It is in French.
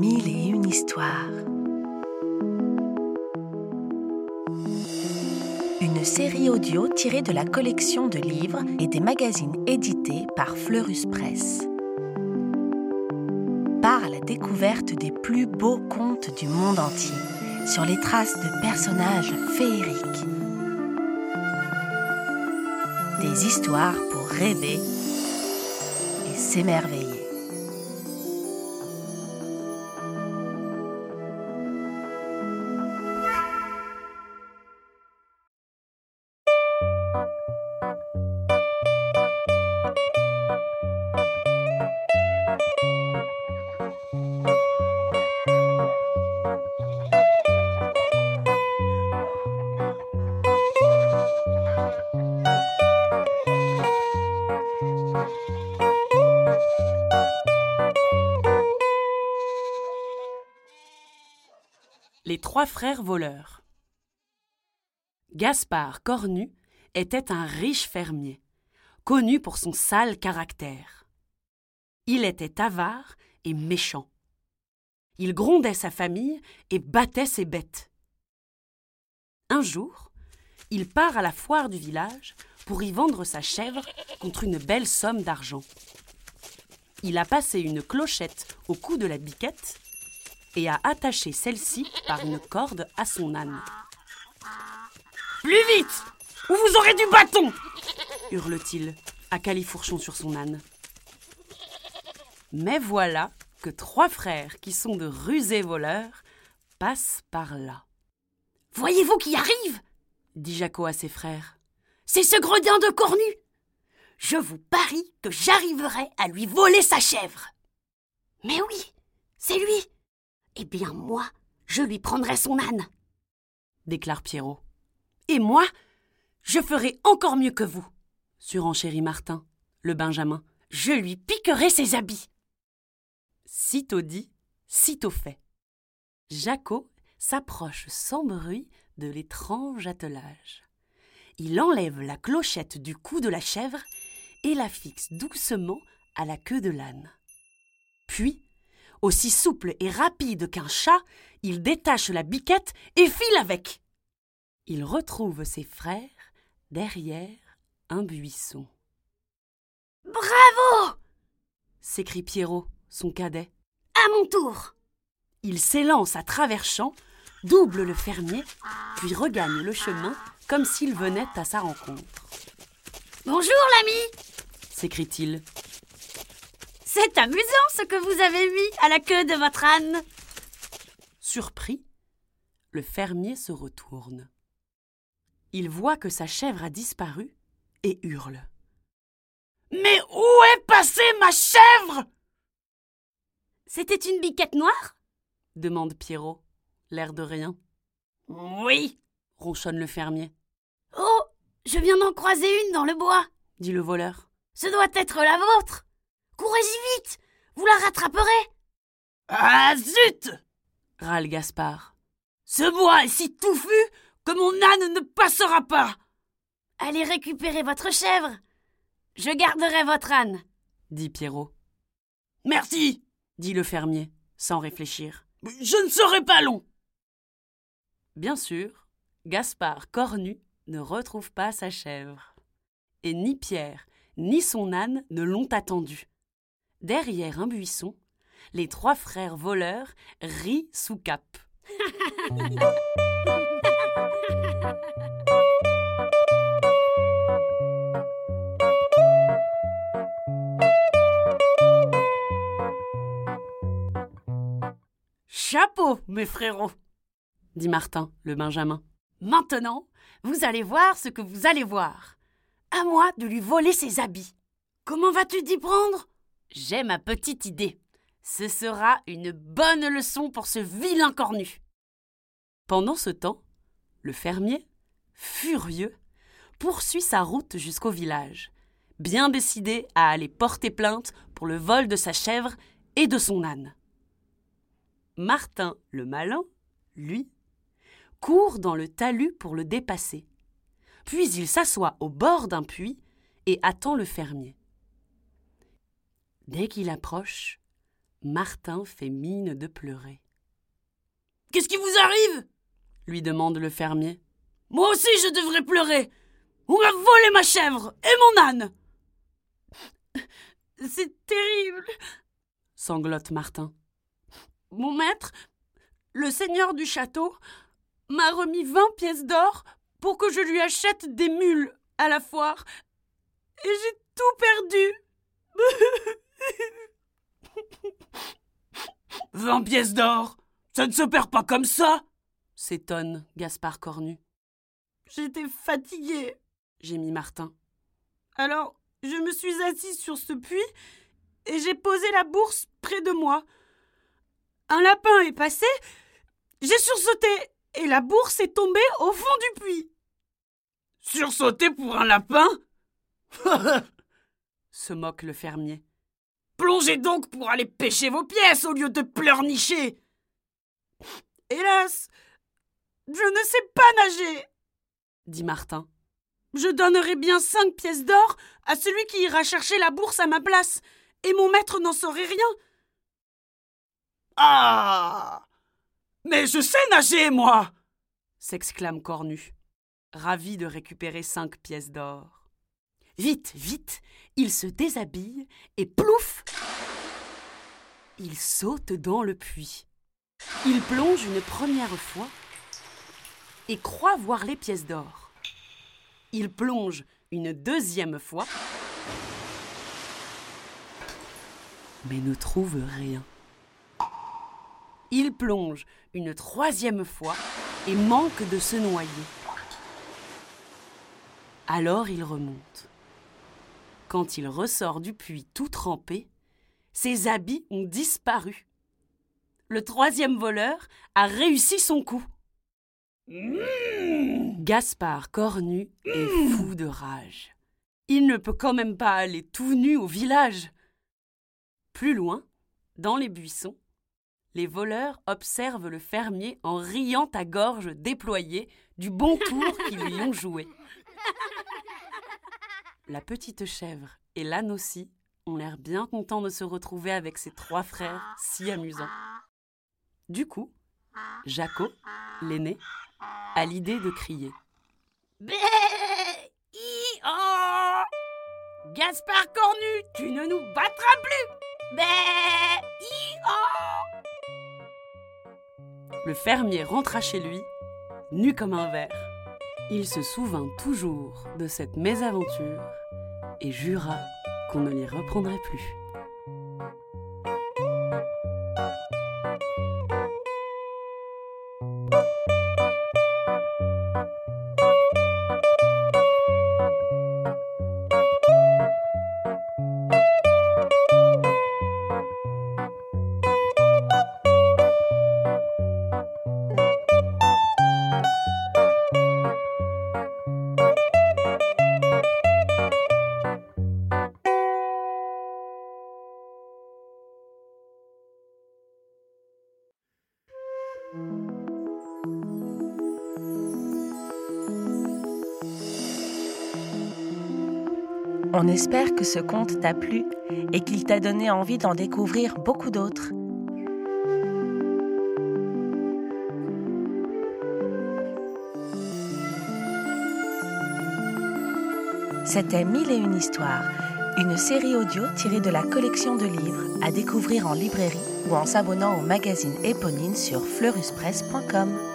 Mille et une histoires. Une série audio tirée de la collection de livres et des magazines édités par Fleurus Press. Part à la découverte des plus beaux contes du monde entier, sur les traces de personnages féeriques. Des histoires pour rêver et s'émerveiller. Les trois frères voleurs. Gaspard Cornu était un riche fermier, connu pour son sale caractère. Il était avare et méchant. Il grondait sa famille et battait ses bêtes. Un jour, il part à la foire du village pour y vendre sa chèvre contre une belle somme d'argent. Il a passé une clochette au cou de la biquette et a attaché celle-ci par une corde à son âne. Plus vite Ou vous aurez du bâton hurle-t-il à califourchon sur son âne. Mais voilà que trois frères qui sont de rusés voleurs passent par là. Voyez-vous qui arrive dit Jaco à ses frères. C'est ce gredin de cornu Je vous parie que j'arriverai à lui voler sa chèvre. Mais oui, c'est lui eh bien, moi, je lui prendrai son âne, déclare Pierrot. Et moi, je ferai encore mieux que vous, surenchérit Martin, le Benjamin. Je lui piquerai ses habits. Sitôt dit, sitôt fait. Jaco s'approche sans bruit de l'étrange attelage. Il enlève la clochette du cou de la chèvre et la fixe doucement à la queue de l'âne. Puis aussi souple et rapide qu'un chat, il détache la biquette et file avec. Il retrouve ses frères derrière un buisson. Bravo s'écrie Pierrot, son cadet. À mon tour Il s'élance à travers champs, double le fermier, puis regagne le chemin comme s'il venait à sa rencontre. Bonjour l'ami s'écrie-t-il. C'est amusant ce que vous avez mis à la queue de votre âne. Surpris, le fermier se retourne. Il voit que sa chèvre a disparu et hurle. Mais où est passée ma chèvre? C'était une biquette noire? demande Pierrot, l'air de rien. Oui, ronchonne le fermier. Oh, je viens d'en croiser une dans le bois, dit le voleur. Ce doit être la vôtre. Courez-y vite Vous la rattraperez Ah zut râle Gaspard. Ce bois est si touffu que mon âne ne passera pas Allez récupérer votre chèvre Je garderai votre âne dit Pierrot. Merci dit le fermier, sans réfléchir. Je ne serai pas long Bien sûr, Gaspard cornu ne retrouve pas sa chèvre. Et ni Pierre ni son âne ne l'ont attendu. Derrière un buisson, les trois frères voleurs rient sous cap. Chapeau, mes frérots, dit Martin, le Benjamin. Maintenant, vous allez voir ce que vous allez voir. À moi de lui voler ses habits. Comment vas-tu t'y prendre? J'ai ma petite idée. Ce sera une bonne leçon pour ce vilain cornu. Pendant ce temps, le fermier, furieux, poursuit sa route jusqu'au village, bien décidé à aller porter plainte pour le vol de sa chèvre et de son âne. Martin le malin, lui, court dans le talus pour le dépasser. Puis il s'assoit au bord d'un puits et attend le fermier. Dès qu'il approche, Martin fait mine de pleurer. Qu'est-ce qui vous arrive? Lui demande le fermier. Moi aussi je devrais pleurer. On m'a volé ma chèvre et mon âne. C'est terrible, sanglote Martin. Mon maître, le seigneur du château, m'a remis vingt pièces d'or pour que je lui achète des mules à la foire. Et j'ai tout perdu. Vingt pièces d'or Ça ne se perd pas comme ça s'étonne Gaspard Cornu. J'étais fatigué, gémit Martin. Alors, je me suis assis sur ce puits et j'ai posé la bourse près de moi. Un lapin est passé, j'ai sursauté et la bourse est tombée au fond du puits. Sursauter pour un lapin? se moque le fermier. Plongez donc pour aller pêcher vos pièces au lieu de pleurnicher. Hélas, je ne sais pas nager, dit Martin. Je donnerai bien cinq pièces d'or à celui qui ira chercher la bourse à ma place, et mon maître n'en saurait rien. Ah Mais je sais nager, moi s'exclame Cornu, ravi de récupérer cinq pièces d'or. Vite, vite, il se déshabille et plouf Il saute dans le puits. Il plonge une première fois et croit voir les pièces d'or. Il plonge une deuxième fois, mais ne trouve rien. Il plonge une troisième fois et manque de se noyer. Alors il remonte. Quand il ressort du puits tout trempé, ses habits ont disparu. Le troisième voleur a réussi son coup. Mmh. Gaspard Cornu est mmh. fou de rage. Il ne peut quand même pas aller tout nu au village. Plus loin, dans les buissons, les voleurs observent le fermier en riant à gorge déployée du bon tour qu'ils lui ont joué. La petite chèvre et l'âne aussi ont l'air bien contents de se retrouver avec ses trois frères si amusants. Du coup, Jaco, l'aîné, à l'idée de crier. Bé oh Gaspard Cornu, tu ne nous battras plus Bé oh Le fermier rentra chez lui, nu comme un verre. Il se souvint toujours de cette mésaventure et jura qu'on ne l'y reprendrait plus. On espère que ce conte t'a plu et qu'il t'a donné envie d'en découvrir beaucoup d'autres. C'était Mille et une histoires, une série audio tirée de la collection de livres à découvrir en librairie ou en s'abonnant au magazine Éponine sur fleuruspresse.com.